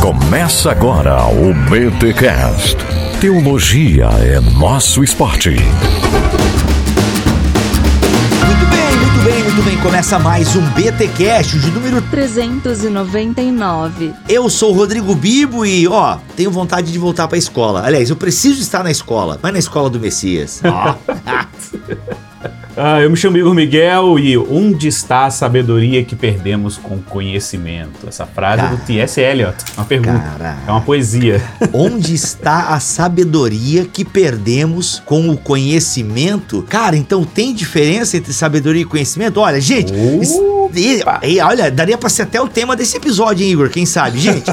Começa agora o BTCast. Teologia é nosso esporte. Muito bem, muito bem, muito bem. Começa mais um BTcast de número 399. Eu sou o Rodrigo Bibo e, ó, tenho vontade de voltar pra escola. Aliás, eu preciso estar na escola, mas na escola do Messias. Ó. Ah, eu me chamo Igor Miguel e onde está a sabedoria que perdemos com o conhecimento? Essa frase é do T.S. Eliot, uma pergunta. Caraca. É uma poesia. Onde está a sabedoria que perdemos com o conhecimento? Cara, então tem diferença entre sabedoria e conhecimento? Olha, gente, isso- e- olha, daria pra ser até o tema desse episódio, hein, Igor? Quem sabe? Gente,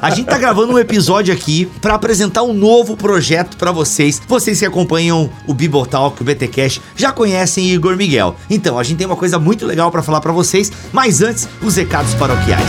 a gente tá gravando um episódio aqui pra apresentar um novo projeto pra vocês. Vocês que acompanham o Bible Talk, o BTcast, já conhecem Igor Miguel. Então, a gente tem uma coisa muito legal pra falar pra vocês, mas antes, os recados paroquiais.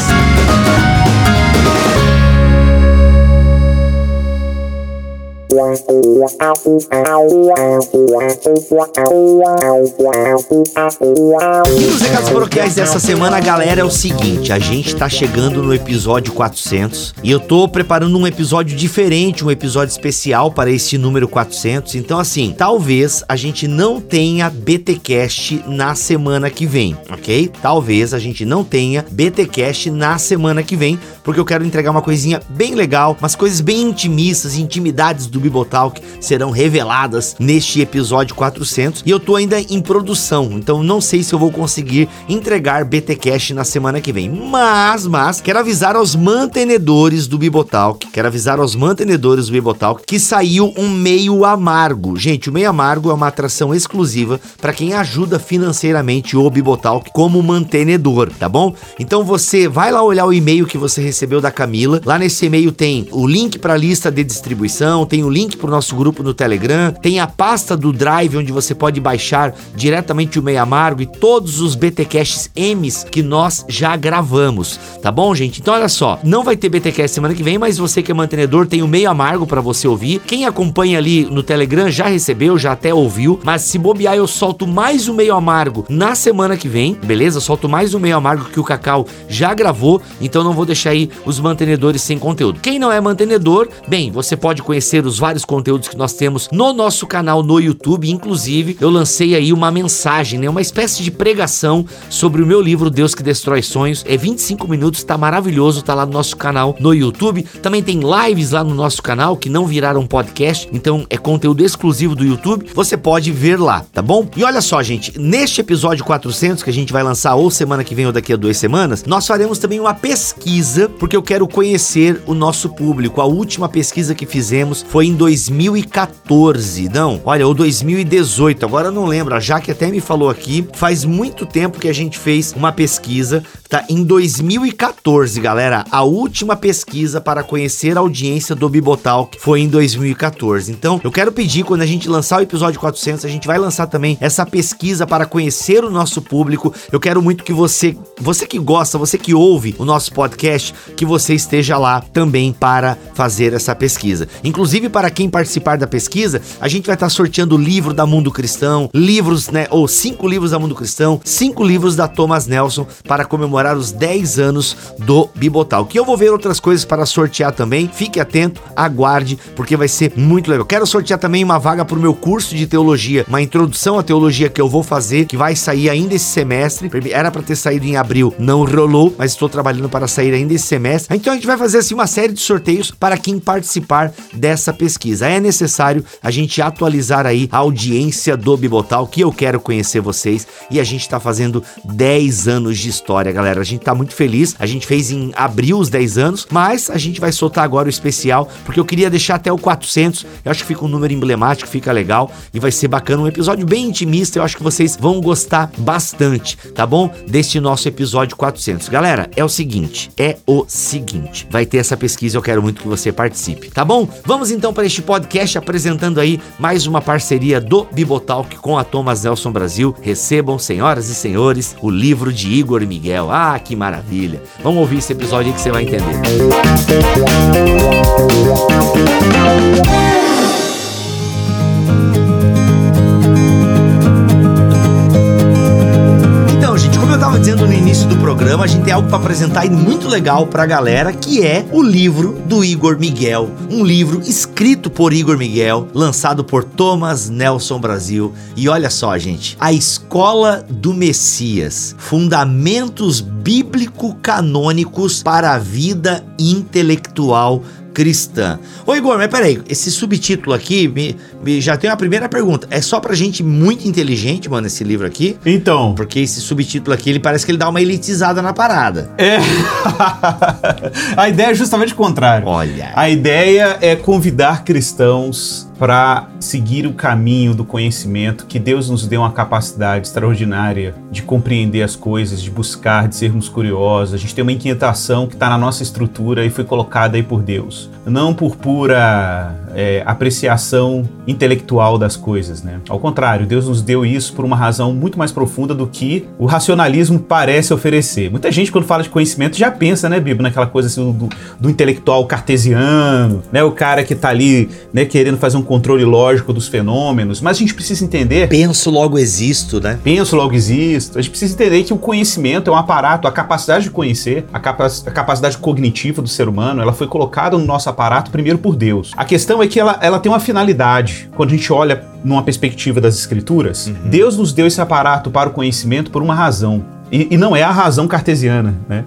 E recados paroquiais dessa semana, galera, é o seguinte: a gente tá chegando no episódio 400 e eu tô preparando um episódio diferente, um episódio especial para esse número 400. Então, assim, talvez a gente não tenha BTcast na semana que vem, ok? Talvez a gente não tenha BTcast na semana que vem, porque eu quero entregar uma coisinha bem legal, umas coisas bem intimistas, intimidades do Bibotalk serão reveladas neste episódio 400 e eu tô ainda em produção, então não sei se eu vou conseguir entregar BTcast na semana que vem. Mas, mas quero avisar aos mantenedores do Bibotalk, quero avisar aos mantenedores do Bibotalk que saiu um meio amargo. Gente, o meio amargo é uma atração exclusiva para quem ajuda financeiramente o Bibotalk como mantenedor, tá bom? Então você vai lá olhar o e-mail que você recebeu da Camila. Lá nesse e-mail tem o link para a lista de distribuição, tem o link para o nosso grupo no Telegram, tem a pasta do Drive onde você pode baixar diretamente o meio amargo e todos os BTcasts M's que nós já gravamos, tá bom, gente? Então olha só, não vai ter BTcast semana que vem, mas você que é mantenedor tem o meio amargo para você ouvir. Quem acompanha ali no Telegram já recebeu, já até ouviu, mas se bobear eu solto mais um meio amargo na semana que vem, beleza? Solto mais um meio amargo que o Cacau já gravou, então não vou deixar aí os mantenedores sem conteúdo. Quem não é mantenedor, bem, você pode conhecer os vários conteúdos que nós temos no nosso canal no YouTube, inclusive eu lancei aí uma mensagem, né, uma espécie de pregação sobre o meu livro Deus que destrói sonhos. É 25 minutos, tá maravilhoso, tá lá no nosso canal no YouTube. Também tem lives lá no nosso canal que não viraram podcast, então é conteúdo exclusivo do YouTube. Você pode ver lá, tá bom? E olha só, gente, neste episódio 400 que a gente vai lançar ou semana que vem ou daqui a duas semanas, nós faremos também uma pesquisa, porque eu quero conhecer o nosso público. A última pesquisa que fizemos foi em 2014, não, olha, ou 2018, agora não lembro. A Jaque até me falou aqui, faz muito tempo que a gente fez uma pesquisa, tá? Em 2014, galera, a última pesquisa para conhecer a audiência do Bibotalk foi em 2014. Então, eu quero pedir, quando a gente lançar o episódio 400, a gente vai lançar também essa pesquisa para conhecer o nosso público. Eu quero muito que você, você que gosta, você que ouve o nosso podcast, que você esteja lá também para fazer essa pesquisa. Inclusive, para quem participar da pesquisa, a gente vai estar sorteando o livro da Mundo Cristão, livros, né, ou cinco livros da Mundo Cristão, cinco livros da Thomas Nelson para comemorar os 10 anos do Bibotal. Que eu vou ver outras coisas para sortear também. Fique atento, aguarde, porque vai ser muito legal. Quero sortear também uma vaga para o meu curso de teologia, uma introdução à teologia que eu vou fazer, que vai sair ainda esse semestre. Era para ter saído em abril, não rolou, mas estou trabalhando para sair ainda esse semestre. Então a gente vai fazer assim uma série de sorteios para quem participar dessa pesquisa. É necessário a gente atualizar aí a audiência do Bibotal, que eu quero conhecer vocês e a gente está fazendo 10 anos de história, galera. A gente tá muito feliz. A gente fez em abril os 10 anos, mas a gente vai soltar agora o especial porque eu queria deixar até o 400. Eu acho que fica um número emblemático, fica legal e vai ser bacana, um episódio bem intimista. Eu acho que vocês vão gostar bastante, tá bom? Deste nosso episódio 400. Galera, é o seguinte, é o seguinte. Vai ter essa pesquisa, eu quero muito que você participe, tá bom? Vamos então para este podcast apresentando aí mais uma parceria do Bibotalk com a Thomas Nelson Brasil. Recebam, senhoras e senhores, o livro de Igor Miguel. Ah, que maravilha! Vamos ouvir esse episódio aí que você vai entender. Então, início do programa, a gente tem algo para apresentar muito legal pra galera, que é o livro do Igor Miguel. Um livro escrito por Igor Miguel, lançado por Thomas Nelson Brasil. E olha só, gente, A Escola do Messias: Fundamentos Bíblico-Canônicos para a Vida Intelectual cristã. Ô Igor, mas peraí, esse subtítulo aqui me, me- já tem uma primeira pergunta. É só pra gente muito inteligente, mano, esse livro aqui? Então, Porque esse subtítulo aqui, ele parece que ele dá uma elitizada na parada. é. a ideia é justamente o contrário. Olha. A ideia é convidar cristãos para seguir o caminho do conhecimento, que Deus nos deu uma capacidade extraordinária de compreender as coisas, de buscar, de sermos curiosos. A gente tem uma inquietação que está na nossa estrutura e foi colocada aí por Deus, não por pura é, apreciação intelectual das coisas, né? Ao contrário, Deus nos deu isso por uma razão muito mais profunda do que o racionalismo parece oferecer. Muita gente, quando fala de conhecimento, já pensa, né, Bíblia, naquela coisa assim, do, do intelectual cartesiano, né? O cara que tá ali, né, querendo fazer um controle lógico dos fenômenos. Mas a gente precisa entender Penso, logo existo, né? penso, logo existo. A gente precisa entender que o conhecimento é um aparato, a capacidade de conhecer, a, capa- a capacidade cognitiva do ser humano, ela foi colocada no nosso aparato primeiro por Deus. A questão é que ela, ela tem uma finalidade. Quando a gente olha numa perspectiva das escrituras, Deus nos deu esse aparato para o conhecimento por uma razão. E, e não é a razão cartesiana, né?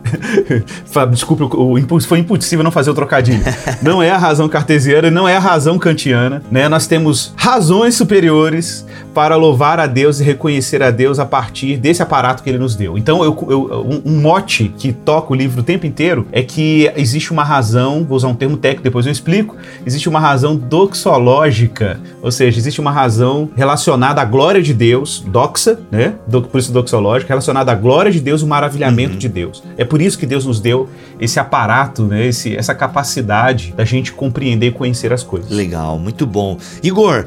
Desculpe, o, o impulso foi impossível não fazer o trocadilho. Não é a razão cartesiana e não é a razão kantiana, né? Nós temos razões superiores para louvar a Deus e reconhecer a Deus a partir desse aparato que ele nos deu. Então, eu, eu- um, um mote que toca o livro o tempo inteiro é que existe uma razão, vou usar um termo técnico, depois eu explico, existe uma razão doxológica, ou seja, existe uma razão relacionada à glória de Deus, doxa, né? Do- por isso doxológica, relacionada à glória de Deus e o maravilhamento de Deus. É por isso que Deus nos deu esse aparato, né? Esse, essa capacidade da gente compreender e conhecer as coisas. Legal, muito bom. Igor,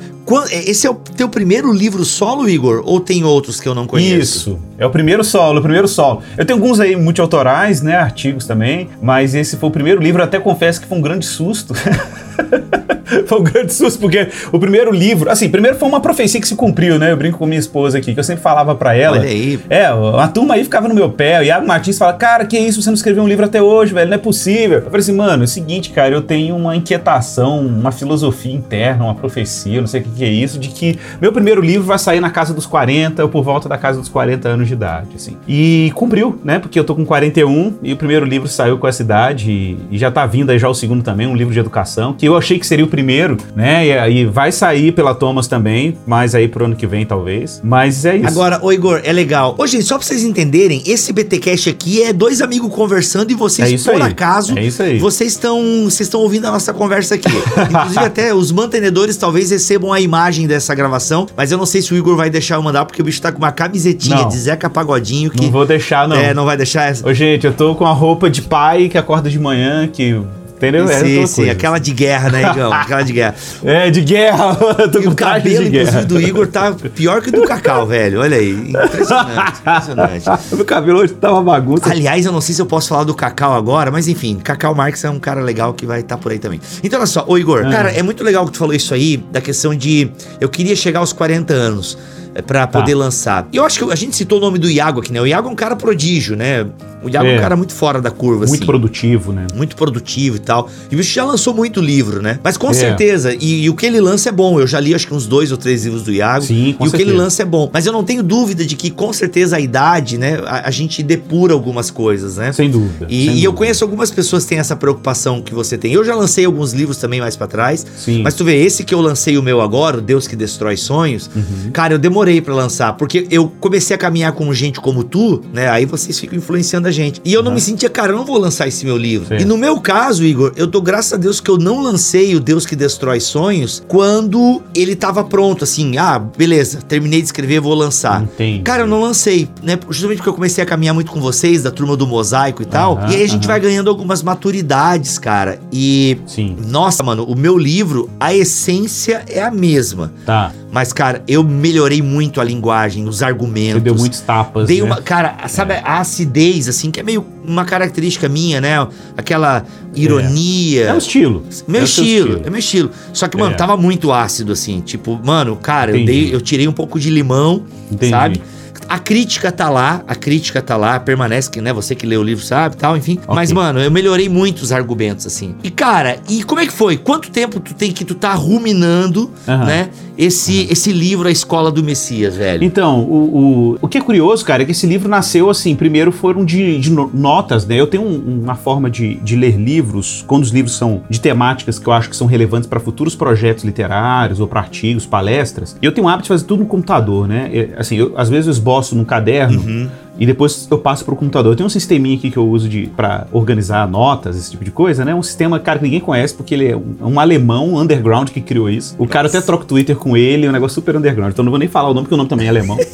esse é o teu primeiro livro solo, Igor? Ou tem outros que eu não conheço? Isso. É o primeiro solo, o primeiro solo. Eu tenho alguns aí multiautorais, né? Artigos também. Mas esse foi o primeiro livro. Eu até confesso que foi um grande susto. foi um grande susto, porque o primeiro livro. Assim, primeiro foi uma profecia que se cumpriu, né? Eu brinco com minha esposa aqui, que eu sempre falava pra ela. Olha aí. É, a turma aí ficava no meu pé. O Iago Martins fala: Cara, que isso? Você não escreveu um livro até hoje, velho? Não é possível. Eu falei assim, mano, é o seguinte, cara, eu tenho uma inquietação, uma filosofia interna, uma profecia, não sei o que, que é isso, de que meu primeiro livro vai sair na casa dos 40 ou por volta da casa dos 40 anos de idade, assim. E cumpriu, né? Porque eu tô com 41 e o primeiro livro saiu com essa idade e, e já tá vindo aí já o segundo também, um livro de educação, que eu achei que seria o primeiro, né? E aí vai sair pela Thomas também, mas aí pro ano que vem talvez. Mas é isso. Agora, ô Igor, é legal. Ô, gente, só pra vocês entenderem, esse BTcast aqui é dois amigos conversando e vocês, É por aí. acaso, É isso aí. vocês estão vocês estão ouvindo a nossa conversa aqui. Inclusive, até os mantenedores talvez recebam imagem dessa gravação, mas eu não sei se o Igor vai deixar eu mandar, porque o bicho tá com uma camisetinha Não. de Zeca Pagodinho que. Não vou deixar, não. É, não vai deixar essa. Ô, gente, eu tô com a roupa de pai que acorda de manhã, que. Entendeu? É sim, outra sim, aquela de guerra, né, Igão? aquela de guerra. É, de guerra. tô E com o cabelo, de guerra. inclusive, do Igor tá pior que o do Cacau, velho. Olha aí. Impressionante, impressionante. Meu cabelo hoje tá uma bagunça. Aliás, eu não sei se eu posso falar do Cacau agora, mas enfim, Cacau Marques é um cara legal que vai estar por aí também. Então, olha só, ô Igor, Ah. cara, é muito legal que tu falou isso aí, da questão de eu queria chegar aos 40 anos pra Tá. poder lançar. E eu acho que a gente citou o nome do Iago aqui, né? O Iago é um cara prodígio, né? O Iago é, É. um cara muito fora da curva, Muito assim. produtivo, né? Muito produtivo e tal. E o bicho já lançou muito livro, né? Mas com É. certeza, e, e o que ele lança é bom. Eu já li acho que uns dois ou três livros do Iago. Sim, com E o que ele certeza. lança é bom. Mas eu não tenho dúvida de que com certeza a idade, né? A, a gente depura algumas coisas, né? Sem dúvida. E, sem e eu dúvida. conheço algumas pessoas que têm essa preocupação que você tem. Eu já lancei alguns livros também mais pra trás. Sim. Mas tu vê, esse que eu lancei o meu agora, o Deus que Destrói Sonhos, Uhum. cara, eu demorei pra lançar. Porque eu comecei a caminhar com gente como tu, né? Aí vocês ficam influenciando a gente. E eu não Uhum. me sentia, cara, eu não vou lançar esse meu livro. Sim. E no meu caso, Igor, eu dou graças a Deus que eu não lancei o Deus que Destrói Sonhos quando ele tava pronto, assim, ah, beleza, terminei de escrever, vou lançar. Entendi. Cara, eu não lancei, né? Justamente porque eu comecei a caminhar muito com vocês, da turma do mosaico e tal. Aham, e aí a gente vai ganhando algumas maturidades, cara. E. Sim. Nossa, mano, o meu livro, a essência é a mesma. Tá. Mas, cara, eu melhorei muito a linguagem, os argumentos. Você deu muitos tapas. Dei né? uma. Cara, sabe a acidez, assim, que é meio uma característica minha, né? Aquela ironia. É o estilo. Meu É o seu estilo, é meu estilo. Só que, mano, É. tava muito ácido, assim. Tipo, mano, cara, eu, dei, eu tirei um pouco de limão, Entendi. sabe? A crítica tá lá, a crítica tá lá, permanece que, né, você que lê o livro sabe, tal, enfim. Ok. Mas mano, eu melhorei muito os argumentos assim. E cara, e como é que foi? Quanto tempo tu tem que tu tá ruminando, Aham. né, esse esse livro A Escola do Messias, velho? Então, o, o, o que é curioso, cara, é que esse livro nasceu assim, primeiro foram de, de no- notas, né? Eu tenho um- uma forma de, de ler livros, quando os livros são de temáticas que eu acho que são relevantes para futuros projetos literários ou para artigos, palestras. E eu tenho o hábito de fazer tudo no computador, né? Assim, eu, às vezes eu esboço num caderno Uhum. E depois eu passo pro computador. Eu tenho um sisteminha aqui que eu uso para organizar notas, esse tipo de coisa, né? Um sistema, cara, que ninguém conhece porque ele é um, um alemão underground que criou isso. O cara até troca o Twitter com ele, é um negócio super underground. Então não vou nem falar o nome porque o nome também é alemão.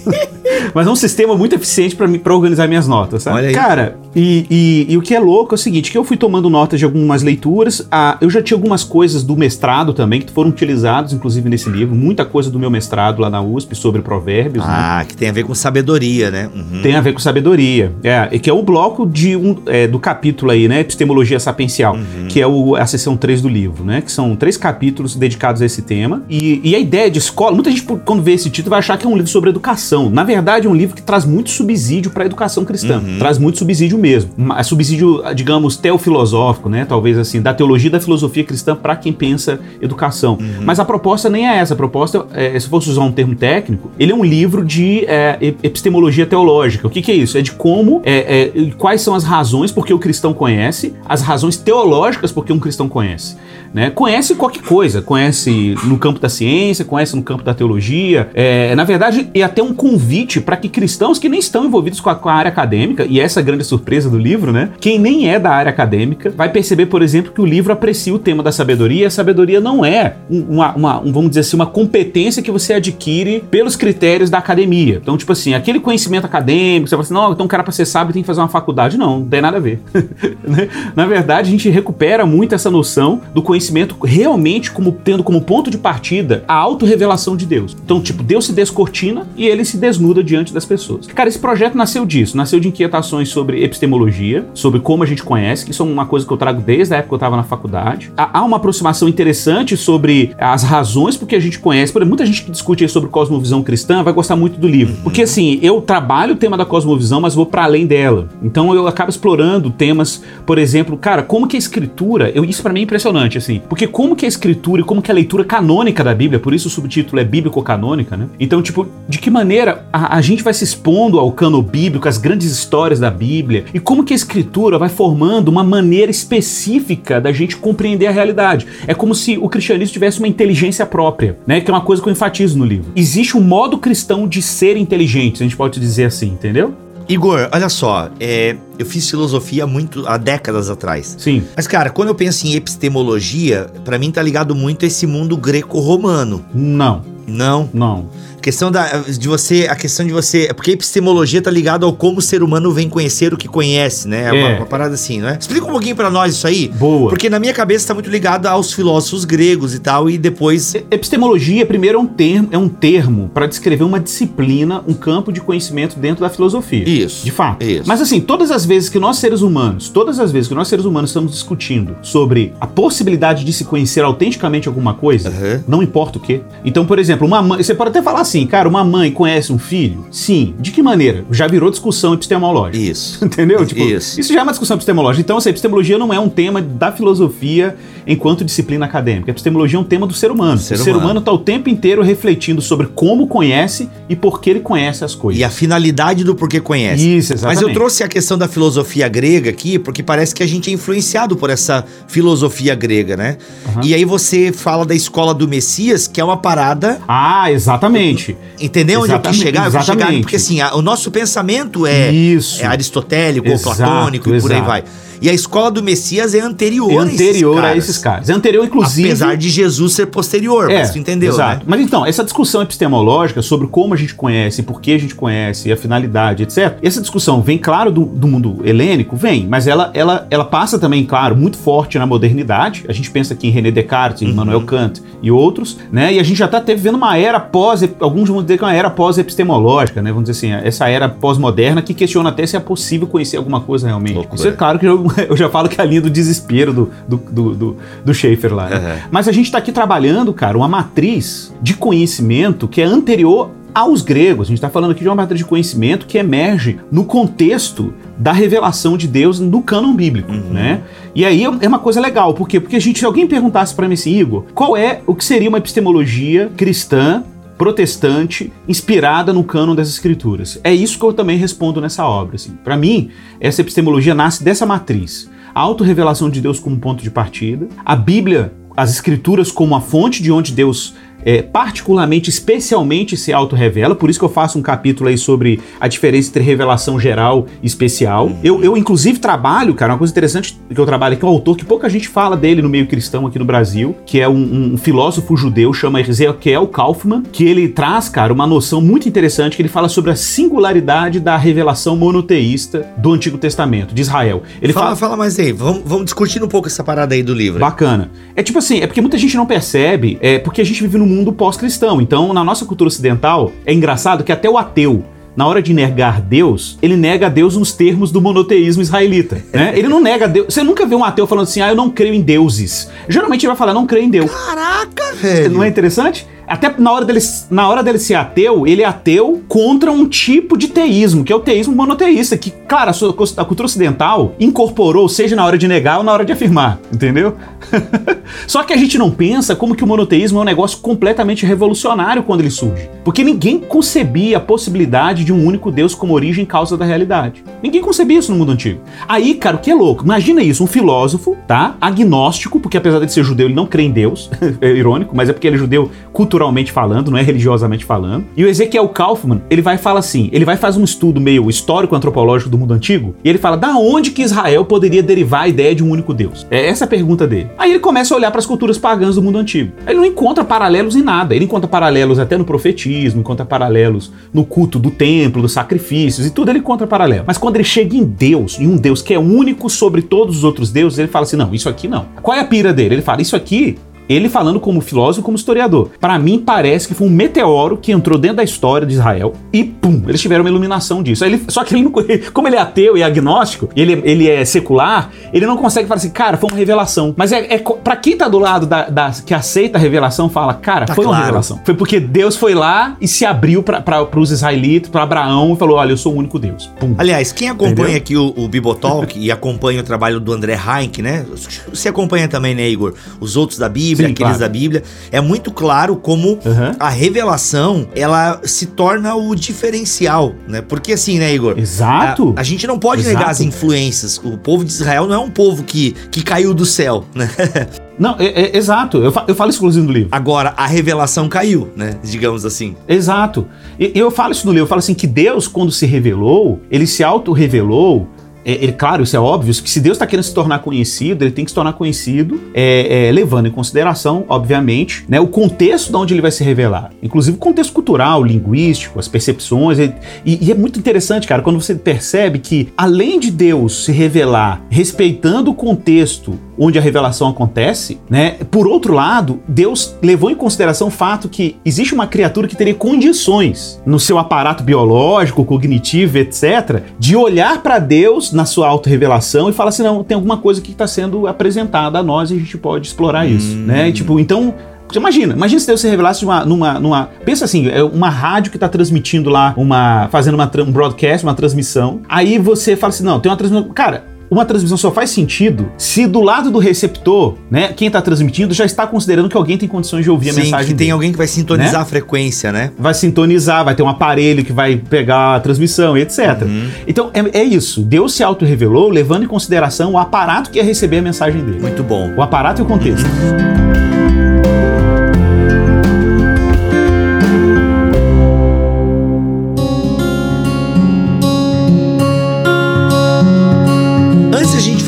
Mas é um sistema muito eficiente para organizar minhas notas, sabe? Olha aí. Cara, e, e- e o que é louco é o seguinte, que eu fui tomando notas de algumas leituras, ah, eu já tinha algumas coisas do mestrado também que foram utilizadas, inclusive nesse livro, muita coisa do meu mestrado lá na USP sobre provérbios, né? Ah, que tem a ver com sabedoria, né? Uhum. Tem a ver sabedoria. É, que é o bloco de um, é, do capítulo aí, né? Epistemologia sapiencial, que é o- a seção 3 do livro, né? Que são três capítulos dedicados a esse tema. E, e a ideia de escola, muita gente, quando vê esse título, vai achar que é um livro sobre educação. Na verdade, é um livro que traz muito subsídio para a educação cristã. Traz muito subsídio mesmo. Ma- Subsídio, digamos, teofilosófico, né? Talvez assim, da teologia e da filosofia cristã para quem pensa educação. Mas a proposta nem é essa. A proposta, é, se fosse usar um termo técnico, ele é um livro de é, ep- epistemologia teológica. Que, que é isso? É de como, é, é, quais são as razões porque o cristão conhece, as razões teológicas porque um cristão conhece. Né? Conhece qualquer coisa, conhece no campo da ciência, conhece no campo da teologia. É, na verdade, é até um convite para que cristãos que nem estão envolvidos com a, com a área acadêmica, e essa é a grande surpresa do livro, né? Quem nem é da área acadêmica vai perceber, por exemplo, que o livro aprecia o tema da sabedoria, e a sabedoria não é um- uma, uma- um, vamos dizer assim, uma competência que você adquire pelos critérios da academia. Então, tipo assim, aquele conhecimento acadêmico, você fala assim, não, então o cara para ser sábio tem que fazer uma faculdade. Não, não tem nada a ver. né? Na verdade, a gente recupera muito essa noção do conhecimento realmente como tendo como ponto de partida a autorrevelação de Deus. Então, tipo, Deus se descortina e ele se desnuda diante das pessoas. Cara, esse projeto nasceu disso, nasceu de inquietações sobre epistemologia, sobre como a gente conhece, que isso é uma coisa que eu trago desde a época que eu estava na faculdade. Há uma aproximação interessante sobre as razões porque a gente conhece. Por exemplo, muita gente que discute sobre cosmovisão cristã vai gostar muito do livro. Porque assim, eu trabalho o tema da cosmovisão, mas vou para além dela. Então eu acabo explorando temas, por exemplo, cara, como que a escritura, eu, isso para mim é impressionante, assim. Porque como que a escritura e como que a leitura canônica da Bíblia, por isso o subtítulo é bíblico-canônica, né? Então, tipo, de que maneira a, a gente vai se expondo ao cano bíblico, às grandes histórias da Bíblia, e como que a escritura vai formando uma maneira específica da gente compreender a realidade. É como se o cristianismo tivesse uma inteligência própria, né? Que é uma coisa que eu enfatizo no livro. Existe um modo cristão de ser inteligente, a gente pode dizer assim, entendeu? Igor, olha só, é, eu fiz filosofia muito há décadas atrás. Sim. Mas, cara, quando eu penso em epistemologia, pra mim tá ligado muito a esse mundo greco-romano. Não, Não. não. A questão da, de você. A questão de você. é Porque a epistemologia tá ligado ao como o ser humano vem conhecer o que conhece, né? É uma, É. uma parada assim, não é? Explica um pouquinho pra nós isso aí. Boa. Porque na minha cabeça tá muito ligado aos filósofos gregos e tal, e depois. Epistemologia, primeiro, é um termo, é um termo para descrever uma disciplina, um campo de conhecimento dentro da filosofia. Isso. De fato. Isso. Mas assim, todas as vezes que nós seres humanos, todas as vezes que nós seres humanos estamos discutindo sobre a possibilidade de se conhecer autenticamente alguma coisa, Aham. não importa o quê. Então, por exemplo, uma mãe, você pode até falar assim, cara, uma mãe conhece um filho? Sim. De que maneira? Já virou discussão epistemológica. Isso. Entendeu? Tipo, Isso. isso já é uma discussão epistemológica. Então, assim, a epistemologia não é um tema da filosofia enquanto disciplina acadêmica. A epistemologia é um tema do ser humano. Ser o ser humano. está o tempo inteiro refletindo sobre como conhece e por que ele conhece as coisas. E a finalidade do porquê conhece. Isso, exatamente. Mas eu trouxe a questão da filosofia grega aqui, porque parece que a gente é influenciado por essa filosofia grega, né? Aham. E aí você fala da escola do Messias, que é uma parada. Ah, exatamente. Entendeu onde eu quis Exatamente, chegar? Eu quis chegar exatamente. porque assim, a- o nosso pensamento é, Isso. é aristotélico ou Exato, platônico e por aí vai. E a escola do Messias é anterior, É a esses anterior a esses caras. É anterior, inclusive. Apesar de Jesus ser posterior, mas tu entendeu, exato. né? Mas então, essa discussão epistemológica sobre como a gente conhece, por que a gente conhece, a finalidade, etc. Essa discussão vem, claro, do, do mundo helênico? Vem, mas ela, ela, ela passa também, claro, muito forte na modernidade. A gente pensa aqui em René Descartes, em Uhum. Immanuel Kant e outros, né? E a gente já está vendo uma era pós, alguns vão dizer que é uma era pós-epistemológica, né? Vamos dizer assim, essa era pós-moderna que questiona até se é possível conhecer alguma coisa realmente. Loucura. Isso é claro que eu, já falo que é a linha do desespero do, do, do, do, do Schaefer lá. né? Uhum. Mas a gente está aqui trabalhando, cara, uma matriz de conhecimento que é anterior aos gregos. A gente está falando aqui de uma matéria de conhecimento que emerge no contexto da revelação de Deus no cânon bíblico, uhum. né? E aí é uma coisa legal, por quê? Porque a gente, se alguém perguntasse para mim assim, Igor, qual é o que seria uma epistemologia cristã protestante inspirada no cânon das escrituras. É isso que eu também respondo nessa obra. Assim. Para mim, essa epistemologia nasce dessa matriz. A autorrevelação de Deus como ponto de partida, a Bíblia, as escrituras como a fonte de onde Deus é, particularmente, especialmente se auto-revela, por isso que eu faço um capítulo aí sobre a diferença entre revelação geral e especial. Uhum. Eu, eu, inclusive, trabalho, cara, uma coisa interessante que eu trabalho aqui, um autor que pouca gente fala dele no meio cristão aqui no Brasil, que é um, um filósofo judeu, chama Ezequiel Kaufman, que ele traz, cara, uma noção muito interessante, que ele fala sobre a singularidade da revelação monoteísta do Antigo Testamento, de Israel. Ele fala, fala, fala mais aí, vamos, vamos discutir um pouco essa parada aí do livro. Bacana. É tipo assim, é porque muita gente não percebe, é porque a gente vive num mundo pós-cristão. Então, na nossa cultura ocidental, é engraçado que até o ateu, na hora de negar Deus, ele nega Deus nos termos do monoteísmo israelita, né? Ele não nega Deus. Você nunca vê um ateu falando assim, ah, eu não creio em deuses. Geralmente ele vai falar, não creio em Deus. Caraca, velho! Não é interessante? Até na hora, dele, na hora dele ser ateu, ele é ateu contra um tipo de teísmo, que é o teísmo monoteísta, que, cara, a cultura ocidental incorporou, seja na hora de negar ou na hora de afirmar, entendeu? Só que a gente não pensa como que o monoteísmo é um negócio completamente revolucionário quando ele surge. Porque ninguém concebia a possibilidade de um único Deus como origem e causa da realidade. Ninguém concebia isso no mundo antigo. Aí, cara, o que é louco? Imagina isso, um filósofo, tá? Agnóstico, porque apesar de ser judeu, ele não crê em Deus. é irônico, mas é porque ele é judeu culturalmente falando, não é religiosamente falando. E o Ezequiel Kaufman, ele vai falar assim, ele vai fazer um estudo meio histórico-antropológico do mundo antigo, e ele fala da onde que Israel poderia derivar a ideia de um único Deus. É essa a pergunta dele. Aí ele começa a olhar para as culturas pagãs do mundo antigo. Ele não encontra paralelos em nada. Ele encontra paralelos até no profetismo, encontra paralelos no culto do templo, dos sacrifícios e tudo ele encontra paralelo. Mas quando ele chega em Deus, em um Deus que é único sobre todos os outros deuses, ele fala assim: não, isso aqui não. Qual é a pira dele? Ele fala: isso aqui ele falando como filósofo, como historiador. Para mim parece que foi um meteoro que entrou dentro da história de Israel e pum, eles tiveram uma iluminação disso. Ele, só que ele não, como ele é ateu e agnóstico, ele, ele é secular, ele não consegue falar assim, cara, foi uma revelação. Mas é, é para quem tá do lado da, da, que aceita a revelação, fala, cara, tá foi claro. uma revelação. Foi porque Deus foi lá e se abriu para os israelitas, para Abraão e falou, olha, eu sou o único Deus. Pum. Aliás, quem acompanha Entendeu? aqui o, o Bibotalk e acompanha o trabalho do André Heinck, né? Você acompanha também, né, Igor? Os outros da Bíblia, Sim, aqueles claro. da Bíblia, é muito claro como uhum. a revelação ela se torna o diferencial, né? Porque assim, né, Igor? Exato. A, a gente não pode Exato. negar as influências. O povo de Israel não é um povo que, que caiu do céu, né? Não, é, é, exato. Eu, fa eu falo isso inclusive no livro. Agora, a revelação caiu, né? Digamos assim. Exato. E eu falo isso no livro. Eu falo assim que Deus, quando se revelou, ele se auto-revelou é, é, claro, isso é óbvio, que se Deus está querendo se tornar conhecido, ele tem que se tornar conhecido, é, é, levando em consideração, obviamente, né, o contexto de onde ele vai se revelar. Inclusive o contexto cultural, linguístico, as percepções. E, e, é muito interessante, cara, quando você percebe que, além de Deus se revelar respeitando o contexto onde a revelação acontece, né? Por outro lado, Deus levou em consideração o fato que existe uma criatura que teria condições no seu aparato biológico, cognitivo, etc, de olhar para Deus na sua autorrevelação e falar assim, não, tem alguma coisa que está sendo apresentada a nós e a gente pode explorar hum. isso, né? E, tipo, então Imagina, imagina se Deus se revelasse numa, numa, numa. Pensa assim, é uma rádio que está transmitindo lá, uma. fazendo uma, um broadcast, uma transmissão. Aí você fala assim: não, tem uma transmissão. Cara, uma transmissão só faz sentido se do lado do receptor, né, quem está transmitindo já está considerando que alguém tem condições de ouvir Sim, a mensagem. que tem alguém que vai sintonizar né? a frequência, né? Vai sintonizar, vai ter um aparelho que vai pegar a transmissão, etc. Uhum. Então é, é, isso. Deus se auto-revelou levando em consideração o aparato que ia receber a mensagem dele. Muito bom. O aparato e o contexto. Uhum.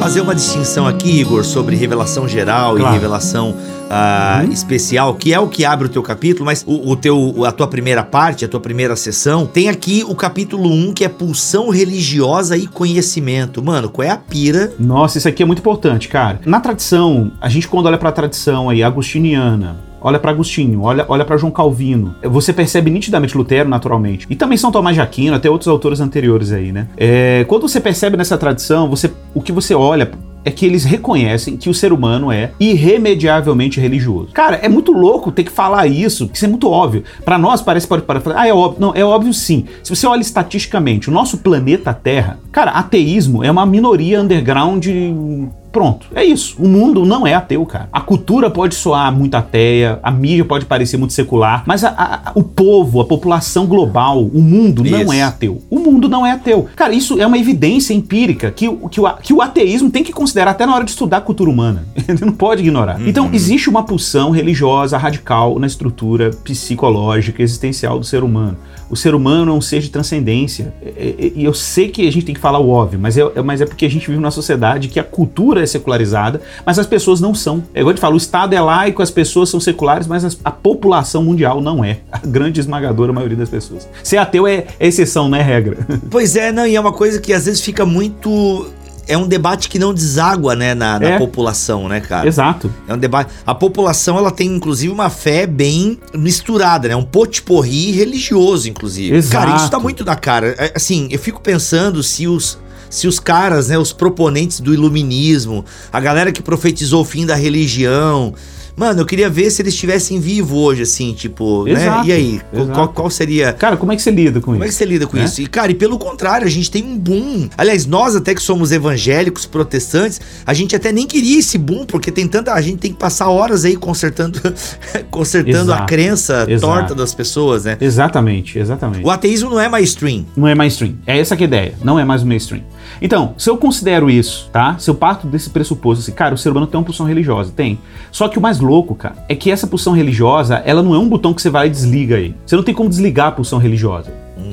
Fazer uma distinção aqui, Igor, sobre revelação geral claro. e revelação uhum. especial, que é o que abre o teu capítulo, mas o, o, teu, a tua primeira parte, a tua primeira sessão, tem aqui o capítulo 1, que é pulsão religiosa e conhecimento. Mano, qual é a pira? Nossa, isso aqui é muito importante, cara. Na tradição, a gente quando olha pra tradição aí, agostiniana, olha para Agostinho, olha, olha para João Calvino. Você percebe nitidamente Lutero, naturalmente. E também São Tomás de Aquino, até outros autores anteriores aí, né? É, quando você percebe nessa tradição, você, o que você olha é que eles reconhecem que o ser humano é irremediavelmente religioso. Cara, é muito louco ter que falar isso, que isso é muito óbvio. Para nós parece pode parecer, ah, é óbvio. Não, é óbvio sim. Se você olha estatisticamente, o nosso planeta Terra, cara, ateísmo é uma minoria underground Pronto, é isso. O mundo não é ateu, cara. A cultura pode soar muito ateia, a mídia pode parecer muito secular, mas a, a, o povo, a população global, o mundo isso. não é ateu. O mundo não é ateu. Cara, isso é uma evidência empírica que, que, o, que o ateísmo tem que considerar até na hora de estudar a cultura humana. Ele não pode ignorar. Uhum. Então, existe uma pulsão religiosa radical na estrutura psicológica existencial do ser humano. O ser humano é um ser de transcendência. E eu sei que a gente tem que falar o óbvio, mas é, mas é porque a gente vive numa sociedade que a cultura é secularizada, mas as pessoas não são. É igual te falo, o Estado é laico, as pessoas são seculares, mas a, a população mundial não é. A grande esmagadora maioria das pessoas. Ser ateu é, é exceção, não é regra. Pois é, não, e é uma coisa que às vezes fica muito é um debate que não deságua, né, na, na é. população, né, cara? Exato. É um debate. A população, ela tem, inclusive, uma fé bem misturada, né? Um potiporri religioso, inclusive. Exato. Cara, isso tá muito na cara. É, assim, eu fico pensando se os se os caras, né, os proponentes do iluminismo, a galera que profetizou o fim da religião, Mano, eu queria ver se eles estivessem vivos hoje, assim, tipo, exato, né? E aí, qual, qual, seria. Cara, como é que você lida com como isso? Como é que você lida com é? isso? E, cara, e pelo contrário, a gente tem um boom. Aliás, nós até que somos evangélicos, protestantes, a gente até nem queria esse boom, porque tem tanta. A gente tem que passar horas aí consertando, consertando a crença exato. torta das pessoas, né? Exatamente, exatamente. O ateísmo não é mainstream. Não é mainstream. É essa que é a ideia. Não é mais mainstream. Então, se eu considero isso, tá? Se eu parto desse pressuposto assim, cara, o ser humano tem uma pulsão religiosa, tem. Só que o mais louco, cara, é que essa pulsão religiosa, ela não é um botão que você vai e desliga aí. Você não tem como desligar a pulsão religiosa. Hum.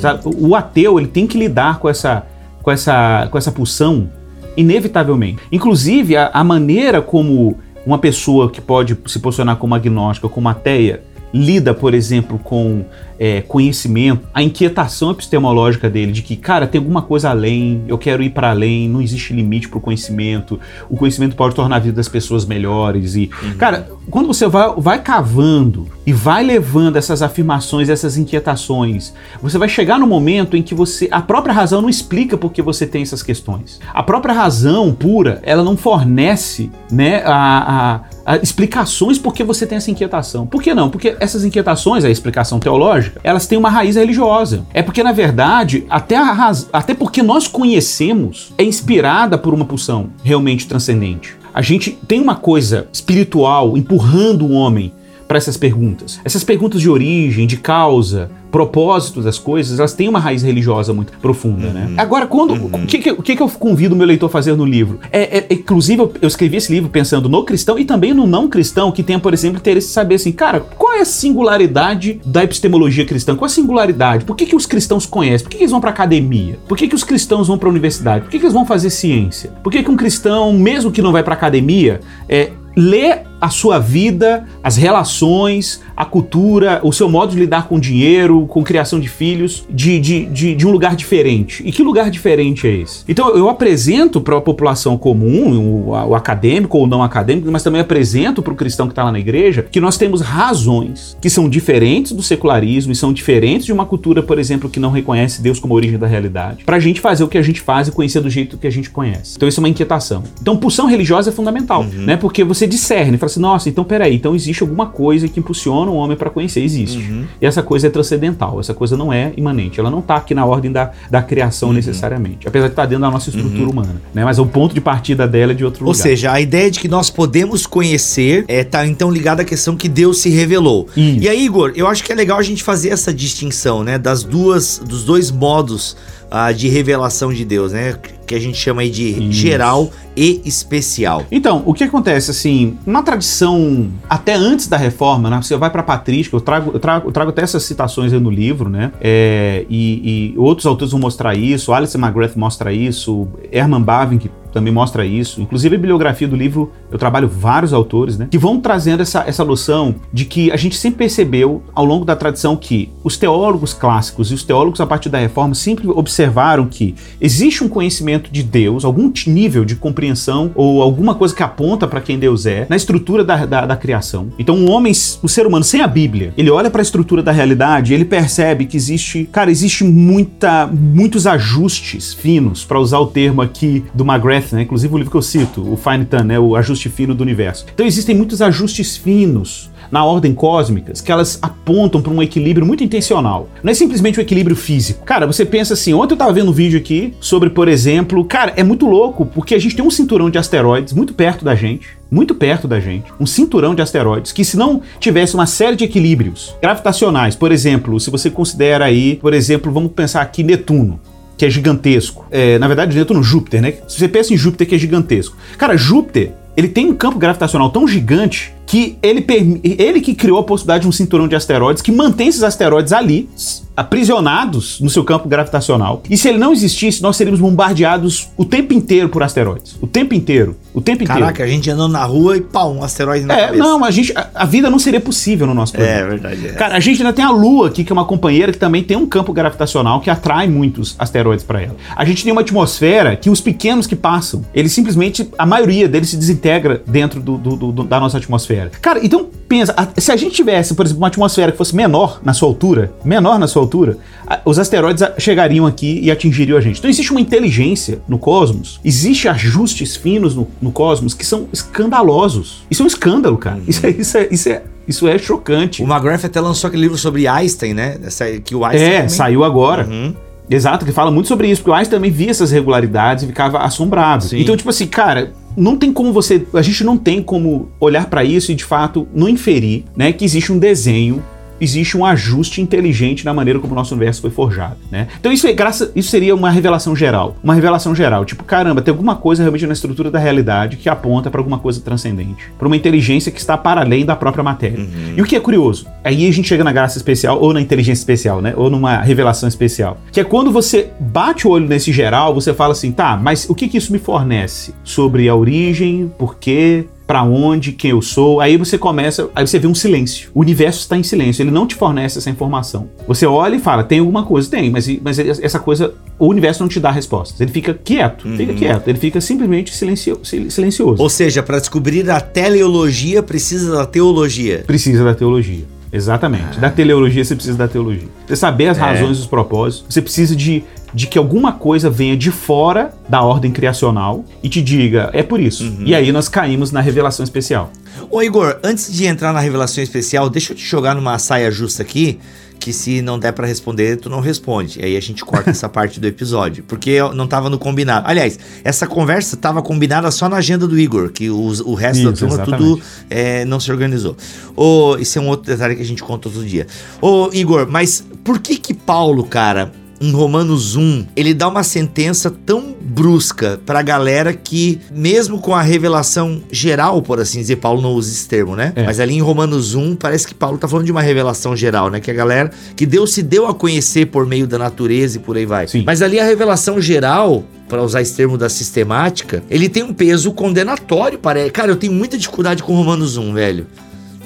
O ateu, ele tem que lidar com essa, com essa, com essa pulsão inevitavelmente. Inclusive, a, a maneira como uma pessoa que pode se posicionar como agnóstica, como ateia, lida, por exemplo, com é, conhecimento, a inquietação epistemológica dele de que, cara, tem alguma coisa além, eu quero ir para além, não existe limite para o conhecimento, o conhecimento pode tornar a vida das pessoas melhores. E, uhum. cara, quando você vai, vai cavando e vai levando essas afirmações, essas inquietações, você vai chegar no momento em que você. A própria razão não explica por que você tem essas questões. A própria razão pura, ela não fornece né, a, a, a explicações por que você tem essa inquietação. Por que não? Porque essas inquietações, a explicação teológica, teológica, elas têm uma raiz religiosa. É porque, na verdade, até, a raz... até porque nós conhecemos, é inspirada por uma pulsão realmente transcendente. A gente tem uma coisa espiritual empurrando o homem para essas perguntas. Essas perguntas de origem, de causa, propósito das coisas, elas têm uma raiz religiosa muito profunda, né? uhum. né? Agora, quando uhum. o, que, o que, que eu convido o meu leitor a fazer no livro? É, é, inclusive, eu, escrevi esse livro pensando no cristão e também no não cristão, que tem, por exemplo, interesse em saber assim, cara, qual é a singularidade da epistemologia cristã? Qual é a singularidade? Por que, que os cristãos conhecem? Por que, que eles vão para academia? Por que, que os cristãos vão para a universidade? Por que, que eles vão fazer ciência? Por que, que um cristão, mesmo que não vai para academia, é, lê a sua vida, as relações, a cultura, o seu modo de lidar com dinheiro, com criação de filhos, de, de, de, de um lugar diferente. E que lugar diferente é esse? Então eu apresento para a população comum, o, o, acadêmico ou não acadêmico, mas também apresento para o cristão que está lá na igreja, que nós temos razões que são diferentes do secularismo e são diferentes de uma cultura, por exemplo, que não reconhece Deus como origem da realidade, para a gente fazer o que a gente faz e conhecer do jeito que a gente conhece. Então isso é uma inquietação. Então pulsão religiosa é fundamental, uhum. né? Porque você discerne, fala assim, nossa, então peraí, então existe alguma coisa que impulsiona o homem para conhecer, existe. Uhum. E essa coisa é transcendental, essa coisa não é imanente, ela não está aqui na ordem da, da criação uhum. necessariamente, apesar de estar tá dentro da nossa estrutura uhum. humana, né? Mas o ponto de partida dela é de outro Ou lugar. Ou seja, a ideia de que nós podemos conhecer é tá então ligada à questão que Deus se revelou. Isso. E aí, Igor, eu acho que é legal a gente fazer essa distinção, né, das duas dos dois modos uh, de revelação de Deus, né? Que a gente chama aí de Isso. geral e especial. Então, o que acontece, assim, uma tradição até antes da reforma, né? Você vai para patrística, eu trago, eu trago, eu trago até essas citações aí no livro, né? É, e, e, outros autores vão mostrar isso, Alice McGrath mostra isso, Herman Bavinck também mostra isso. Inclusive, a bibliografia do livro, eu trabalho vários autores, né? Que vão trazendo essa, essa noção de que a gente sempre percebeu ao longo da tradição que os teólogos clássicos e os teólogos a partir da reforma sempre observaram que existe um conhecimento de Deus, algum nível de compreensão ou alguma coisa que aponta para quem Deus é na estrutura da, da, da, criação. Então, um homem, o ser humano sem a Bíblia, ele olha para a estrutura da realidade, ele percebe que existe, cara, existe muita, muitos ajustes finos, para usar o termo aqui do McGrath Math, né? Inclusive o livro que eu cito, o Fine Tune, né? O ajuste fino do universo. Então existem muitos ajustes finos na ordem cósmicas que elas apontam para um equilíbrio muito intencional. Não é simplesmente um equilíbrio físico. Cara, você pensa assim, ontem eu tava vendo um vídeo aqui sobre, por exemplo, cara, é muito louco porque a gente tem um cinturão de asteroides muito perto da gente, muito perto da gente, um cinturão de asteroides que se não tivesse uma série de equilíbrios gravitacionais, por exemplo, se você considera aí, por exemplo, vamos pensar aqui Netuno, que é gigantesco. É, na verdade, Netuno, Júpiter, né? Se você pensa em Júpiter, que é gigantesco. Cara, Júpiter, ele tem um campo gravitacional tão gigante que ele, ele que criou a possibilidade de um cinturão de asteroides que mantém esses asteroides ali, aprisionados no seu campo gravitacional. E se ele não existisse, nós seríamos bombardeados o tempo inteiro por asteroides. O tempo inteiro. O tempo inteiro. Caraca, a gente andando na rua e pau, um asteroide na é, cabeça. Não, a, gente, a, a, vida não seria possível no nosso planeta. É verdade. É. Cara, a gente ainda tem a Lua aqui, que é uma companheira que também tem um campo gravitacional que atrai muitos asteroides para ela. A gente tem uma atmosfera que os pequenos que passam, eles simplesmente, a maioria deles se desintegra dentro do, do, do, da nossa atmosfera. Cara, então pensa, se a gente tivesse, por exemplo, uma atmosfera que fosse menor na sua altura, menor na sua altura, os asteroides chegariam aqui e atingiriam a gente. Então existe uma inteligência no cosmos, existe ajustes finos no, no cosmos que são escandalosos. Isso é um escândalo, cara. Uhum. Isso, é, isso, é, isso, é, isso é chocante. O McGrath até lançou aquele livro sobre Einstein, né? Que o Einstein é, também... saiu agora. Uhum. Exato, que fala muito sobre isso, porque o Einstein também via essas irregularidades e ficava assombrado. Sim. Então, tipo assim, cara, não tem como você. A gente não tem como olhar para isso e de fato não inferir, né, que existe um desenho existe um ajuste inteligente na maneira como o nosso universo foi forjado, né? Então isso é graça, isso seria uma revelação geral, uma revelação geral, tipo caramba, tem alguma coisa realmente na estrutura da realidade que aponta para alguma coisa transcendente, para uma inteligência que está para além da própria matéria. Uhum. E o que é curioso, aí a gente chega na graça especial ou na inteligência especial, né? Ou numa revelação especial, que é quando você bate o olho nesse geral, você fala assim, tá, mas o que que isso me fornece sobre a origem, porquê, para onde, quem eu sou. Aí você começa, aí você vê um silêncio. O universo está em silêncio, ele não te fornece essa informação. Você olha e fala, tem alguma coisa, tem, mas, mas essa coisa, o universo não te dá respostas. Ele fica quieto, uhum. fica quieto, ele fica simplesmente silencio, silencioso. Ou seja, para descobrir a teleologia precisa da teologia. Precisa da teologia. Exatamente. Ah. Da teleologia você precisa da teologia. Você saber as é. razões, os propósitos. Você precisa de de que alguma coisa venha de fora da ordem criacional e te diga, é por isso. Uhum. E aí nós caímos na revelação especial. Ô Igor, antes de entrar na revelação especial, deixa eu te jogar numa saia justa aqui, que se não der para responder, tu não responde. E aí a gente corta essa parte do episódio, porque não tava no combinado. Aliás, essa conversa tava combinada só na agenda do Igor, que o, o resto Isso, da turma exatamente. tudo é, não se organizou. Ô, esse é um outro detalhe que a gente conta todo dia. Ô, Igor, mas por que que Paulo, cara, em Romanos 1, ele dá uma sentença tão brusca pra galera que, mesmo com a revelação geral, por assim dizer, Paulo não usa esse termo, né? É. Mas ali em Romanos 1, parece que Paulo tá falando de uma revelação geral, né? Que a galera, que Deus se deu a conhecer por meio da natureza e por aí vai. Sim. Mas ali a revelação geral, para usar esse termo da sistemática, ele tem um peso condenatório, parece. Cara, eu tenho muita dificuldade com Romanos 1, velho.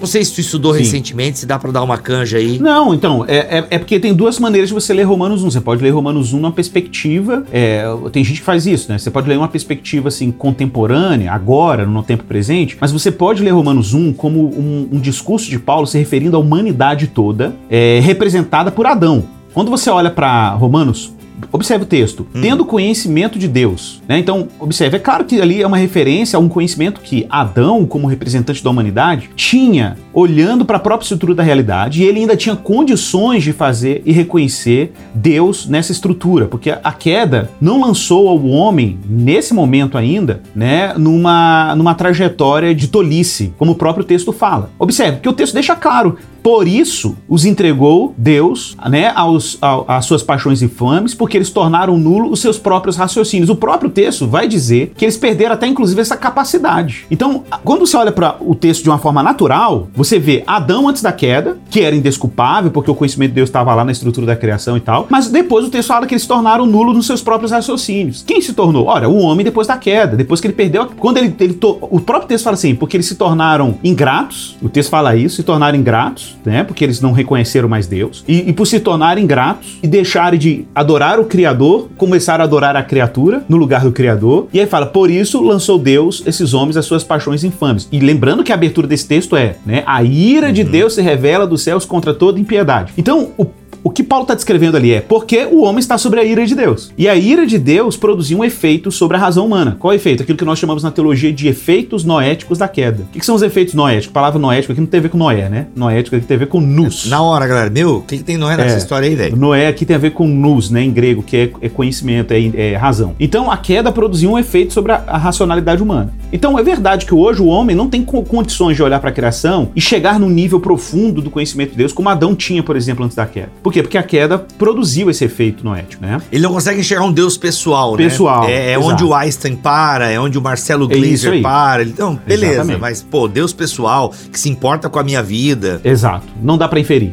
Não sei se tu estudou Sim. recentemente, se dá para dar uma canja aí. Não, então, é, é, é, porque tem duas maneiras de você ler Romanos 1. Você pode ler Romanos 1 numa perspectiva. É, tem gente que faz isso, né? Você pode ler uma perspectiva assim, contemporânea, agora, no tempo presente, mas você pode ler Romanos 1 como um, um discurso de Paulo se referindo à humanidade toda, é, representada por Adão. Quando você olha para Romanos observe o texto, hum. tendo conhecimento de Deus. Né? Então, observe, é claro que ali é uma referência a um conhecimento que Adão, como representante da humanidade, tinha olhando para a própria estrutura da realidade e ele ainda tinha condições de fazer e reconhecer Deus nessa estrutura, porque a queda não lançou ao homem, nesse momento ainda, né, numa, numa trajetória de tolice, como o próprio texto fala. Observe que o texto deixa claro, por isso os entregou Deus, né, aos, às suas paixões infames, porque eles tornaram nulo os seus próprios raciocínios. O próprio texto vai dizer que eles perderam até inclusive essa capacidade. Então, quando você olha para o texto de uma forma natural, você vê Adão antes da queda, que era indesculpável, porque o conhecimento de Deus estava lá na estrutura da criação e tal, mas depois o texto fala que eles tornaram nulo nos seus próprios raciocínios. Quem se tornou? Olha, o homem depois da queda, depois que ele perdeu. Quando ele. ele to... O próprio texto fala assim, porque eles se tornaram ingratos, o texto fala isso, se tornaram ingratos né? Porque eles não reconheceram mais Deus. E, e por se tornarem ingratos e deixarem de adorar o Criador, começaram a adorar a criatura no lugar do Criador. E aí fala, por isso lançou Deus esses homens as suas paixões infames. E lembrando que a abertura desse texto é, né? A ira de uhum. Deus se revela dos céus contra toda impiedade. Então, o o que Paulo está descrevendo ali é porque o homem está sobre a ira de Deus. E a ira de Deus produziu um efeito sobre a razão humana. Qual é o efeito? Aquilo que nós chamamos na teologia de efeitos noéticos da queda. O que, são os efeitos noéticos? A palavra noético aqui não tem a ver com Noé, né? Noético aqui tem a ver com nus. Na hora, galera. Meu, o que, que tem Noé nessa É. história aí, velho? Noé aqui tem a ver com nous, né, em grego, que é, é conhecimento, é, é razão. Então a queda produziu um efeito sobre a, a racionalidade humana. Então é verdade que hoje o homem não tem co- condições de olhar para a criação e chegar num nível profundo do conhecimento de Deus, como Adão tinha, por exemplo, antes da queda. Por quê? Porque a queda produziu esse efeito noético, né? Ele não consegue enxergar um Deus pessoal, né? Pessoal, É, é onde o Einstein para, é onde o Marcelo É Gleiser aí. para. Então, beleza, Exatamente. mas, pô, Deus pessoal, que se importa com a minha vida. Exato. Não dá para inferir.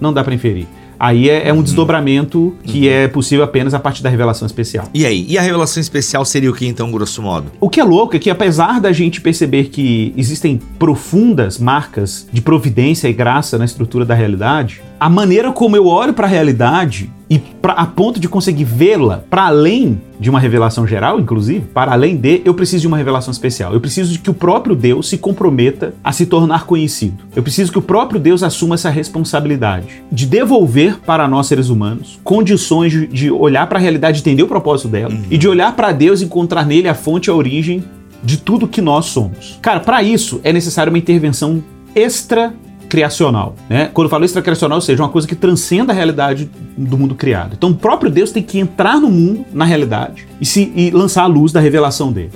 Não dá para inferir. Aí é, é um desdobramento que é possível apenas a partir da revelação especial. E aí? E a revelação especial seria o que, então, grosso modo? O que é louco é que, apesar da gente perceber que existem profundas marcas de providência e graça na estrutura da realidade, a maneira como eu olho para a realidade e pra, a ponto de conseguir vê-la para além de uma revelação geral, inclusive, para além de, eu preciso de uma revelação especial. Eu preciso de que o próprio Deus se comprometa a se tornar conhecido. Eu preciso que o próprio Deus assuma essa responsabilidade de devolver para nós seres humanos condições de, olhar para a realidade, entender o propósito dela e de olhar para Deus e encontrar nele a fonte e a origem de tudo que nós somos. Cara, para isso é necessária uma intervenção extra criacional, né? Quando eu falo extracriacional, ou seja, uma coisa que transcenda a realidade do mundo criado. Então, o próprio Deus tem que entrar no mundo, na realidade, e se e lançar a luz da revelação dele.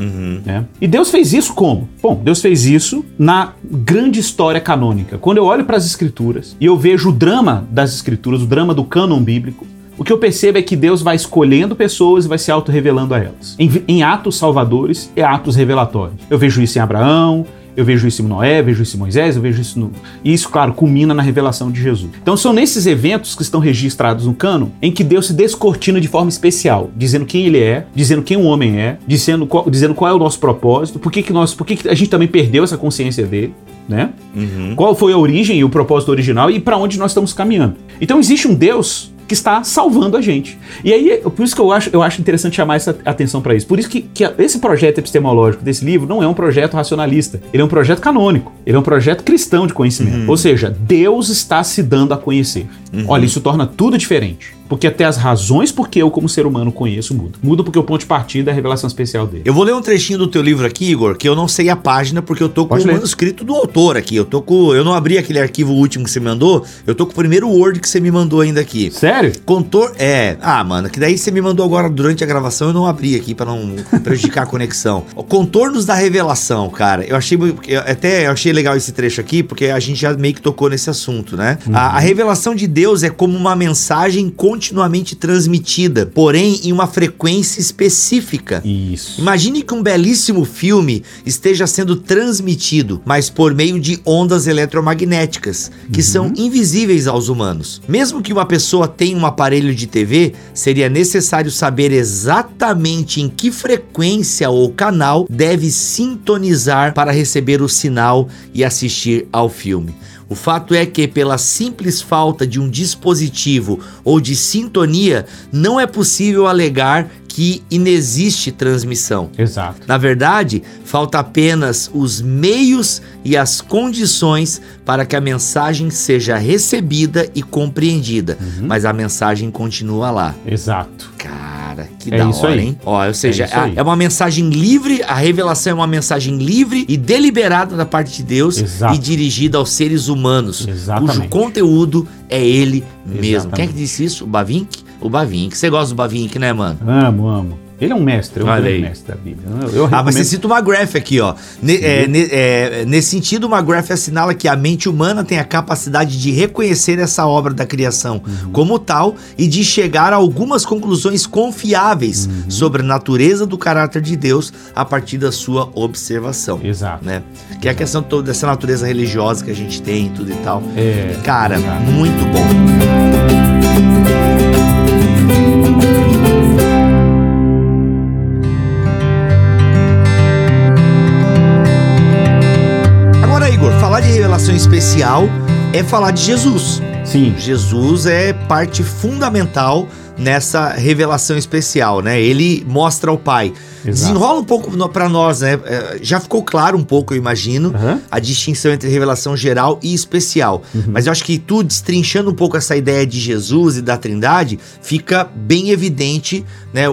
né? E Deus fez isso como? Bom, Deus fez isso na grande história canônica. Quando eu olho para as escrituras e eu vejo o drama das escrituras, o drama do cânon bíblico, o que eu percebo é que Deus vai escolhendo pessoas e vai se auto-revelando a elas. Em, em atos salvadores e atos revelatórios. Eu vejo isso em Abraão, eu vejo isso em Noé, vejo isso em Moisés, eu vejo isso no. E isso, claro, culmina na revelação de Jesus. Então são nesses eventos que estão registrados no cano em que Deus se descortina de forma especial, dizendo quem ele é, dizendo quem o homem é, dizendo qual, dizendo qual é o nosso propósito, por que, que nós. Por que, que a gente também perdeu essa consciência dele, né? Qual foi a origem e o propósito original e para onde nós estamos caminhando. Então existe um Deus que está salvando a gente. E aí, por isso que eu acho, eu acho interessante chamar essa atenção para isso. Por isso que, que esse projeto epistemológico desse livro não é um projeto racionalista. Ele é um projeto canônico. Ele é um projeto cristão de conhecimento. Ou seja, Deus está se dando a conhecer. Olha, isso torna tudo diferente. Porque até as razões por que eu, como ser humano, conheço mudam. Muda porque o ponto de partida é a revelação especial dele. Eu vou ler um trechinho do teu livro aqui, Igor, que eu não sei a página porque eu tô com Pode o ler. manuscrito do autor aqui. Eu tô com, eu não abri aquele arquivo último que você me mandou, eu tô com o primeiro Word que você me mandou ainda aqui. Sério? Contor, é, ah, mano, que daí você me mandou agora durante a gravação, eu não abri aqui pra não prejudicar a conexão. Contornos da revelação, cara. Eu achei eu até eu achei legal esse trecho aqui porque a gente já meio que tocou nesse assunto, né? A, a revelação de Deus é como uma mensagem continuamente transmitida, porém em uma frequência específica. Isso. Imagine que um belíssimo filme esteja sendo transmitido, mas por meio de ondas eletromagnéticas, que são invisíveis aos humanos. Mesmo que uma pessoa tenha um aparelho de TV, seria necessário saber exatamente em que frequência ou canal deve sintonizar para receber o sinal e assistir ao filme. O fato é que, pela simples falta de um dispositivo ou de sintonia, não é possível alegar que inexiste transmissão. Exato. Na verdade, falta apenas os meios e as condições para que a mensagem seja recebida e compreendida, mas a mensagem continua lá. Exato. Cara, que É da isso hora, aí. hein? Ó, ou seja, É isso é, é uma mensagem livre, a revelação é uma mensagem livre e deliberada da parte de Deus Exato. e dirigida aos seres humanos, Exatamente. cujo conteúdo é ele mesmo. Exatamente. Quem é que disse isso? O Bavink? O Bavink. Você gosta do Bavink, né, mano? Amo, amo. Ele é um mestre, é um grande mestre da Bíblia. Eu, eu Ah, mas você cita uma graph aqui, ó. Ne- é, ne- é, nesse sentido, uma graph assinala que a mente humana tem a capacidade de reconhecer essa obra da criação Uhum. como tal e de chegar a algumas conclusões confiáveis Uhum. sobre a natureza do caráter de Deus a partir da sua observação. Exato. Né? Que é a questão toda dessa natureza religiosa que a gente tem e tudo e tal. É, Cara, exato. muito bom. Especial é falar de Jesus. Sim, Jesus é parte fundamental nessa revelação especial, né? Ele mostra ao Pai. Desenrola um pouco pra nós, né? É, Já ficou claro um pouco, eu imagino, Aham. a distinção entre revelação geral e especial. Mas eu acho que tu, destrinchando um pouco essa ideia de Jesus e da Trindade, fica bem evidente, né?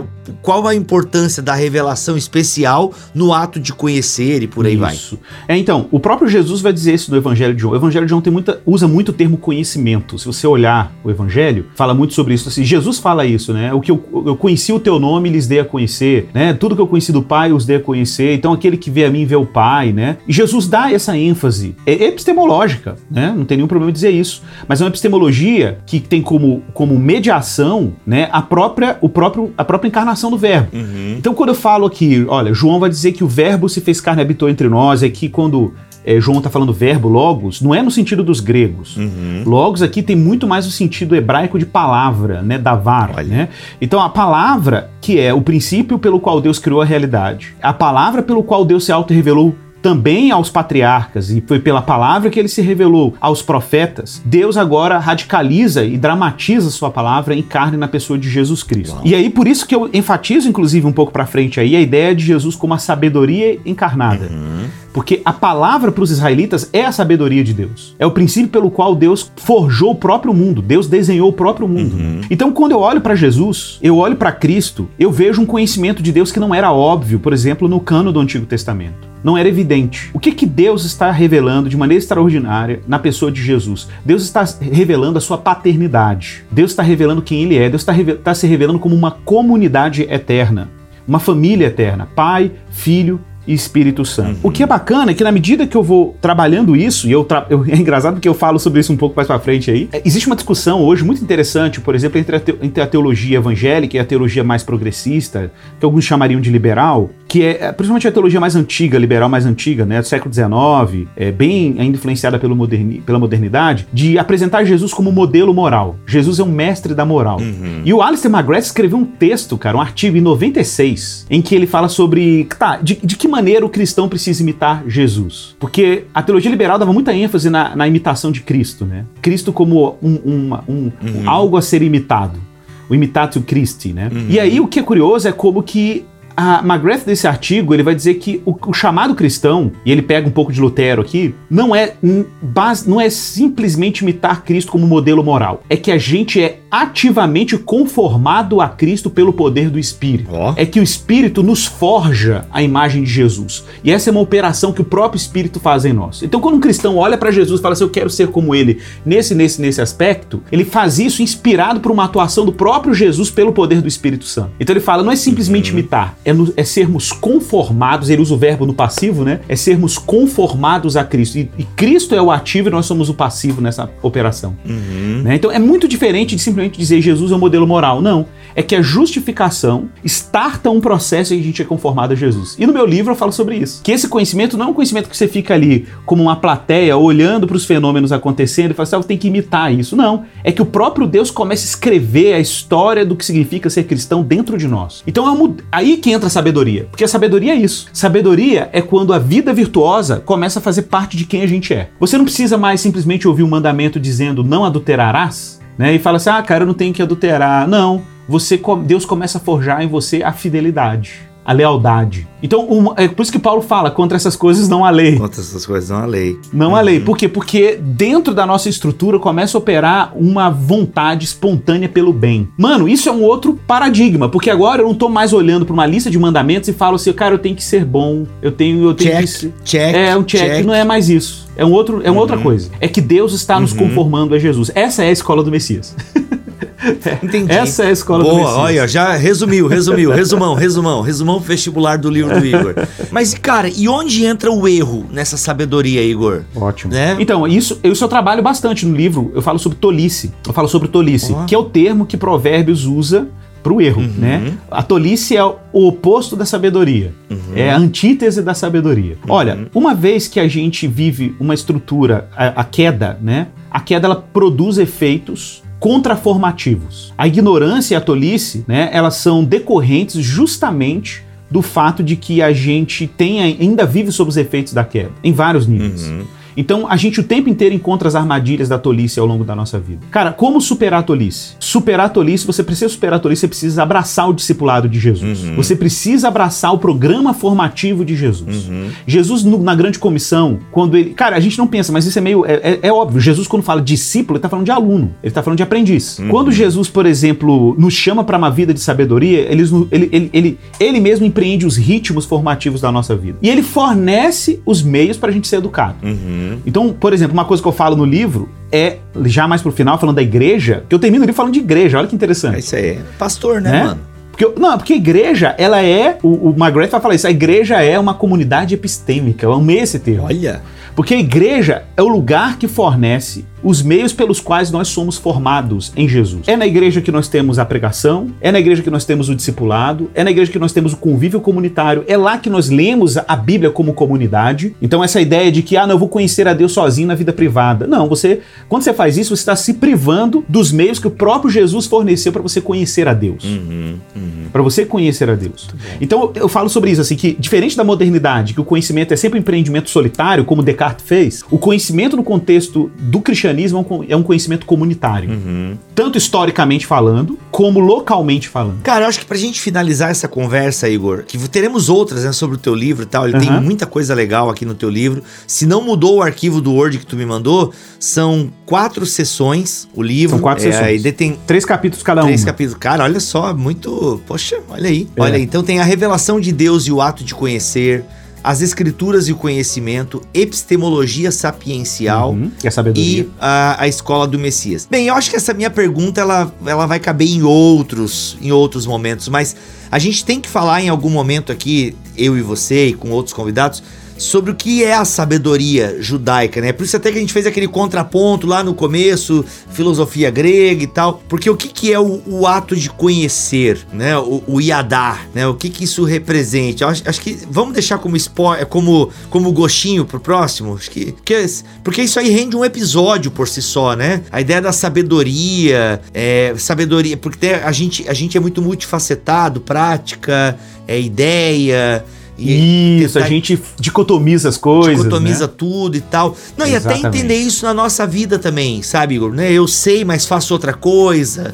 Qual a importância da revelação especial no ato de conhecer e por aí vai. Isso. É, então, o próprio Jesus vai dizer isso no Evangelho de João. O Evangelho de João tem muita, usa muito o termo conhecimento. Se você olhar o Evangelho, fala muito sobre isso. Assim, Jesus fala isso, né? O que eu, eu conheci o teu nome, lhes dei a conhecer, né? Tudo que eu conheci do Pai, os dei a conhecer. Então, aquele que vê a mim, vê o Pai, né? E Jesus dá essa ênfase. É epistemológica, né? Não tem nenhum problema em dizer isso. Mas é uma epistemologia que tem como, como mediação, né? A própria, o próprio, a própria encarnação do verbo. Então, quando eu falo aqui, olha, João vai dizer que o verbo se fez carne e habitou entre nós, é que quando eh, João está falando verbo, logos, não é no sentido dos gregos. Logos aqui tem muito mais o sentido hebraico de palavra, né? Davar, Olha. né? Então, a palavra, que é o princípio pelo qual Deus criou a realidade, a palavra pelo qual Deus se auto-revelou também aos patriarcas, e foi pela palavra que ele se revelou aos profetas, Deus agora radicaliza e dramatiza sua palavra em carne na pessoa de Jesus Cristo. Uau. E aí, por isso que eu enfatizo, inclusive, um pouco pra frente aí, a ideia de Jesus como a sabedoria encarnada. Porque a palavra para os israelitas é a sabedoria de Deus. É o princípio pelo qual Deus forjou o próprio mundo. Deus desenhou o próprio mundo. Então, quando eu olho para Jesus, eu olho para Cristo, eu vejo um conhecimento de Deus que não era óbvio, por exemplo, no cano do Antigo Testamento. Não era evidente. O que, que Deus está revelando de maneira extraordinária na pessoa de Jesus? Deus está revelando a sua paternidade. Deus está revelando quem Ele é. Deus está, está se revelando como uma comunidade eterna uma família eterna, Pai, Filho e Espírito Santo. O que é bacana é que na medida que eu vou trabalhando isso, e eu, tra- eu- é engraçado porque eu falo sobre isso um pouco mais pra frente aí, é, existe uma discussão hoje muito interessante, por exemplo, entre a, te- entre a teologia evangélica e a teologia mais progressista, que alguns chamariam de liberal, que é é, principalmente a teologia mais antiga, liberal mais antiga, né, do século XIX, é, bem ainda influenciada pelo moderni- pela modernidade, de apresentar Jesus como modelo moral. Jesus é um mestre da moral. E o Alistair McGrath escreveu um texto, cara, um artigo em 96, em que ele fala sobre, tá, de, de que maneira o cristão precisa imitar Jesus. Porque a teologia liberal dava muita ênfase na, na imitação de Cristo, né? Cristo como um, um- um- algo a ser imitado. O imitatio Christi, né? E aí o que é curioso é como que a McGrath desse artigo, ele vai dizer que o, o chamado cristão, e ele pega um pouco de Lutero aqui, não é, base, não é simplesmente imitar Cristo como modelo moral. É que a gente é ativamente conformado a Cristo pelo poder do Espírito. Ó. É que o Espírito nos forja a imagem de Jesus. E essa é uma operação que o próprio Espírito faz em nós. Então, quando um cristão olha para Jesus e fala assim, eu quero ser como ele nesse, nesse, nesse aspecto, ele faz isso inspirado por uma atuação do próprio Jesus pelo poder do Espírito Santo. Então ele fala, não é simplesmente imitar, é, no- é sermos conformados, ele usa o verbo no passivo, né? É sermos conformados a Cristo. E, e Cristo é o ativo e nós somos o passivo nessa operação. Né? Então é muito diferente de simplesmente dizer Jesus é o modelo moral. Não. É que a justificação starta um processo em que a gente é conformado a Jesus. E no meu livro eu falo sobre isso. Que esse conhecimento não é um conhecimento que você fica ali como uma plateia olhando para os fenômenos acontecendo e fala assim, ah, eu tenho que imitar isso. Não. É que o próprio Deus começa a escrever a história do que significa ser cristão dentro de nós. Então é aí que entra a sabedoria. Porque a sabedoria é isso. Sabedoria é quando a vida virtuosa começa a fazer parte de quem a gente é. Você não precisa mais simplesmente ouvir um mandamento dizendo não adulterarás, né? E fala assim: "Ah, cara, eu não tenho que adulterar". Não, você Deus começa a forjar em você a fidelidade, a lealdade. Então, é por isso que Paulo fala contra essas coisas não há lei. Contra essas coisas, não há lei. Não há lei. Por quê? Porque dentro da nossa estrutura começa a operar uma vontade espontânea pelo bem. Mano, isso é um outro paradigma, porque agora eu não tô mais olhando para uma lista de mandamentos e falo assim, cara, eu tenho que ser bom, eu tenho, eu tenho que Check, ser... check. É um check, não é mais isso. É um outro, é uma outra coisa. É que Deus está nos conformando a Jesus. Essa é a escola do Messias. Entendi. Essa é a escola do Boa, Messias. olha, já resumiu, resumiu, resumão, resumão, resumão vestibular do livro do Igor. Mas, cara, e onde entra o erro nessa sabedoria, Igor? Ótimo. Né? Então, isso, isso eu trabalho bastante no livro. Eu falo sobre tolice. Eu falo sobre tolice, Ó. que é o termo que Provérbios usa pro erro, Uhum. né? A tolice é o oposto da sabedoria. Uhum. É a antítese da sabedoria. Olha, uma vez que a gente vive uma estrutura, a, a queda, né? A queda ela produz efeitos contraformativos. A ignorância e a tolice, né, elas são decorrentes justamente do fato de que a gente tem, ainda vive sob os efeitos da queda, em vários níveis. Uhum. Então a gente o tempo inteiro encontra as armadilhas da tolice ao longo da nossa vida. Cara, como superar a tolice? Superar a tolice, você precisa superar a tolice, você precisa abraçar o discipulado de Jesus. Uhum. Você precisa abraçar o programa formativo de Jesus. Uhum. Jesus, no- na grande comissão, quando ele. Cara, a gente não pensa, mas isso é meio. É, é- é óbvio. Jesus, quando fala discípulo, ele tá falando de aluno, ele tá falando de aprendiz. Uhum. Quando Jesus, por exemplo, nos chama para uma vida de sabedoria, ele, ele, ele, ele, ele mesmo empreende os ritmos formativos da nossa vida. E ele fornece os meios para a gente ser educado. Uhum. Então, por exemplo, uma coisa que eu falo no livro é, já mais pro final, falando da igreja, que eu termino o livro falando de igreja, olha que É interessante. isso aí. Pastor, né, Né? mano? Porque, não, porque a igreja, ela é. O, o McGrath vai falar isso. A igreja é uma comunidade epistêmica. Eu amei esse termo. Olha. Porque a igreja é o lugar que fornece os meios pelos quais nós somos formados em Jesus. É na igreja que nós temos a pregação, é na igreja que nós temos o discipulado, é na igreja que nós temos o convívio comunitário, é lá que nós lemos a Bíblia como comunidade. Então essa ideia de que ah, não, eu vou conhecer a Deus sozinho na vida privada. Não, você, quando você faz isso, você está se privando dos meios que o próprio Jesus forneceu para você conhecer a Deus Uhum. Uhum. para você conhecer a Deus. Então eu, eu falo sobre isso assim que diferente da modernidade, que o conhecimento é sempre um empreendimento solitário, como Descartes fez, o conhecimento no contexto do cristianismo é um é um conhecimento comunitário, Uhum. tanto historicamente falando, como localmente falando. Cara, eu acho que pra gente finalizar essa conversa, Igor, que teremos outras né, sobre o teu livro e tal, ele tem Aham. muita coisa legal aqui no teu livro. Se não mudou o arquivo do Word que tu me mandou, são quatro sessões o livro. São quatro É, sessões. E tem Três capítulos cada três um. capítulos. Cara, olha só, muito. Poxa, olha aí. É. Olha aí. Então tem a revelação de Deus e o ato de conhecer, as escrituras e o conhecimento, epistemologia sapiencial. Uhum, que é sabedoria. E a, a escola do Messias. Bem, eu acho que essa minha pergunta ela, ela vai caber em outros, em outros momentos, mas a gente tem que falar em algum momento aqui, eu e você e com outros convidados, sobre o que é a sabedoria judaica, né? Por isso até que a gente fez aquele contraponto lá no começo, filosofia grega e tal, porque o que, que é o, o ato de conhecer, né? O, o iadar, né? O que que isso representa? Acho, acho que vamos deixar como spoiler, como como gostinho pro próximo, acho que, que porque isso aí rende um episódio por si só, né? A ideia da sabedoria, é, sabedoria, porque a gente a gente é muito multifacetado, prática, é ideia, e Isso, a tentar- gente dicotomiza as coisas. dicotomiza né? tudo e tal. Não, e até Exatamente. entender isso na nossa vida também, sabe, Igor? Né? Eu sei, mas faço outra coisa.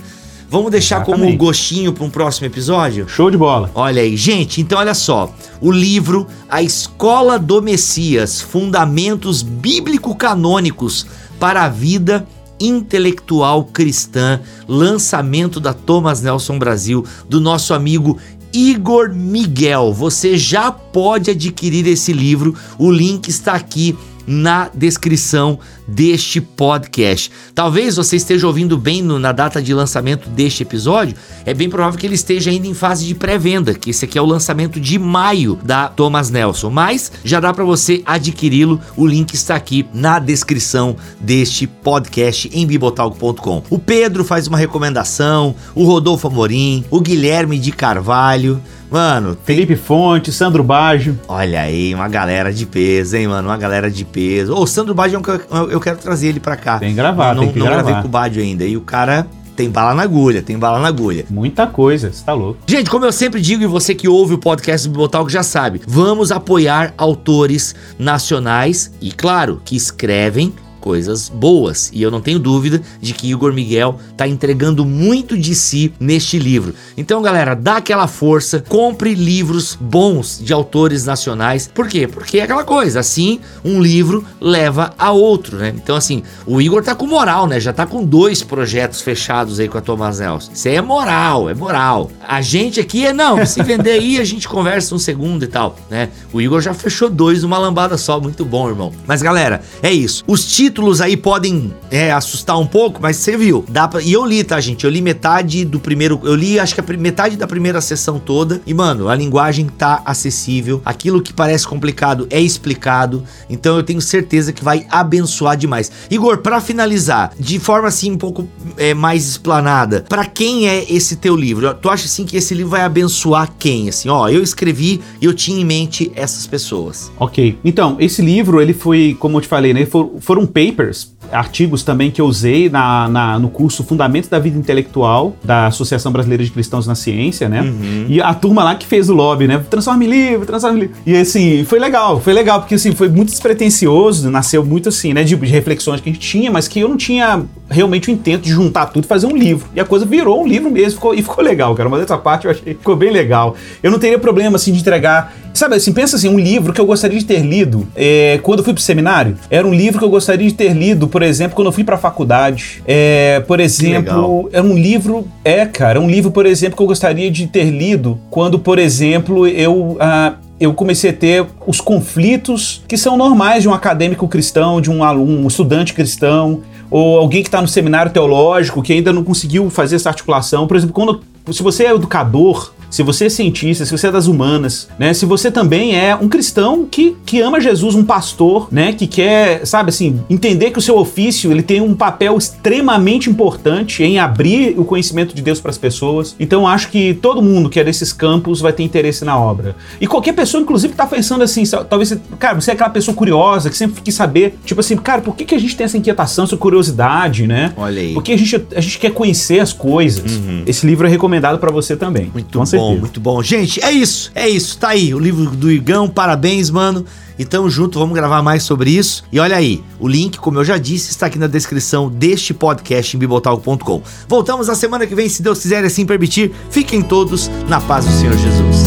Vamos deixar como Exatamente. gostinho para um próximo episódio? Show de bola. Olha aí, gente, então olha só. O livro A Escola do Messias: Fundamentos Bíblico-Canônicos para a Vida Intelectual Cristã, lançamento da Thomas Nelson Brasil, do nosso amigo Igor Miguel. Você já pode adquirir esse livro, o link está aqui na descrição deste podcast. Talvez você esteja ouvindo bem no- na data de lançamento deste episódio, é bem provável que ele esteja ainda em fase de pré-venda, que esse aqui é o lançamento de maio da Thomas Nelson, mas já dá para você adquiri-lo, o link está aqui na descrição deste podcast em bibotalk.com. O Pedro faz uma recomendação, o Rodolfo Amorim, o Guilherme de Carvalho, Mano, tem Felipe Fonte, Sandro Baggio. Olha aí, uma galera de peso, hein, mano? Uma galera de peso. Ô, o Sandro Baggio, é que eu- quero trazer ele pra cá. Tem que gravar, não, tem que não gravar. gravei com o Baggio ainda. E o cara tem bala na agulha, tem bala na agulha. Muita coisa, você tá louco. Gente, como eu sempre digo, e você que ouve o podcast do Bibotalk já sabe, vamos apoiar autores nacionais e, claro, que escrevem coisas boas. E eu não tenho dúvida de que Igor Miguel tá entregando muito de si neste livro. Então, galera, dá aquela força, compre livros bons de autores nacionais. Por quê? Porque é aquela coisa, assim, um livro leva a outro, né? Então, assim, o Igor tá com moral, né? Já tá com dois projetos fechados aí com a Thomas Nelson. Isso aí é moral, é moral. A gente aqui é, não, se vender aí a gente conversa um segundo e tal, né? O Igor já fechou dois numa lambada só, muito bom, irmão. Mas, galera, é isso. Os títulos aí podem é, assustar um pouco, mas você viu. Dá pra... E eu li, tá, gente? Eu li metade do primeiro. Eu li, acho que a metade da primeira sessão toda. E, mano, a linguagem tá acessível. Aquilo que parece complicado é explicado. Então eu tenho certeza que vai abençoar demais. Igor, pra finalizar, de forma assim um pouco é, mais explanada, pra quem é esse teu livro? Tu acha assim que esse livro vai abençoar quem? Assim, ó, eu escrevi e eu tinha em mente essas pessoas. Ok. Então, esse livro, ele foi, como eu te falei, né? for- foram papers artigos também que eu usei na, na, no curso Fundamentos da Vida Intelectual da Associação Brasileira de Cristãos na Ciência, né? Uhum. E a turma lá que fez o lobby, né? Transforma em livro, transforma em livro. E assim, foi legal, foi legal, porque assim, foi muito despretensioso, nasceu muito assim, né? De, de reflexões que a gente tinha, mas que eu não tinha realmente o intento de juntar tudo e fazer um livro. E a coisa virou um livro mesmo ficou, e ficou legal, cara. Mas essa parte eu achei ficou bem legal. Eu não teria problema assim de entregar. Sabe assim, pensa assim, um livro que eu gostaria de ter lido é, quando eu fui pro seminário. Era um livro que eu gostaria de ter lido, por exemplo, quando eu fui pra faculdade. É, por exemplo, era um livro. É, cara, um livro, por exemplo, que eu gostaria de ter lido quando, por exemplo, eu. Ah, eu comecei a ter os conflitos que são normais de um acadêmico cristão, de um aluno, um estudante cristão, ou alguém que está no seminário teológico que ainda não conseguiu fazer essa articulação. Por exemplo, quando se você é educador, se você é cientista, se você é das humanas, né? Se você também é um cristão que, que ama Jesus, um pastor, né? Que quer, sabe assim, entender que o seu ofício ele tem um papel extremamente importante em abrir o conhecimento de Deus para as pessoas. Então acho que todo mundo que é desses campos vai ter interesse na obra. E qualquer pessoa, inclusive, tá pensando assim, talvez, cara, você é aquela pessoa curiosa que sempre quis saber, tipo assim, cara, por que, que a gente tem essa inquietação, essa curiosidade, né? Olha aí. Porque a gente, a gente quer conhecer as coisas. Uhum. Esse livro é recomendado para você também. Muito bom bom, muito bom. Gente, é isso, é isso. Tá aí o livro do Igão, parabéns, mano. E tamo junto, vamos gravar mais sobre isso. E olha aí, o link, como eu já disse, está aqui na descrição deste podcast em bibotalk.com. Voltamos na semana que vem, se Deus quiser assim permitir. Fiquem todos na paz do Senhor Jesus.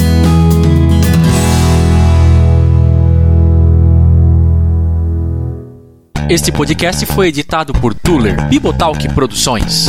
Este podcast foi editado por Tuller Bibotalk Produções.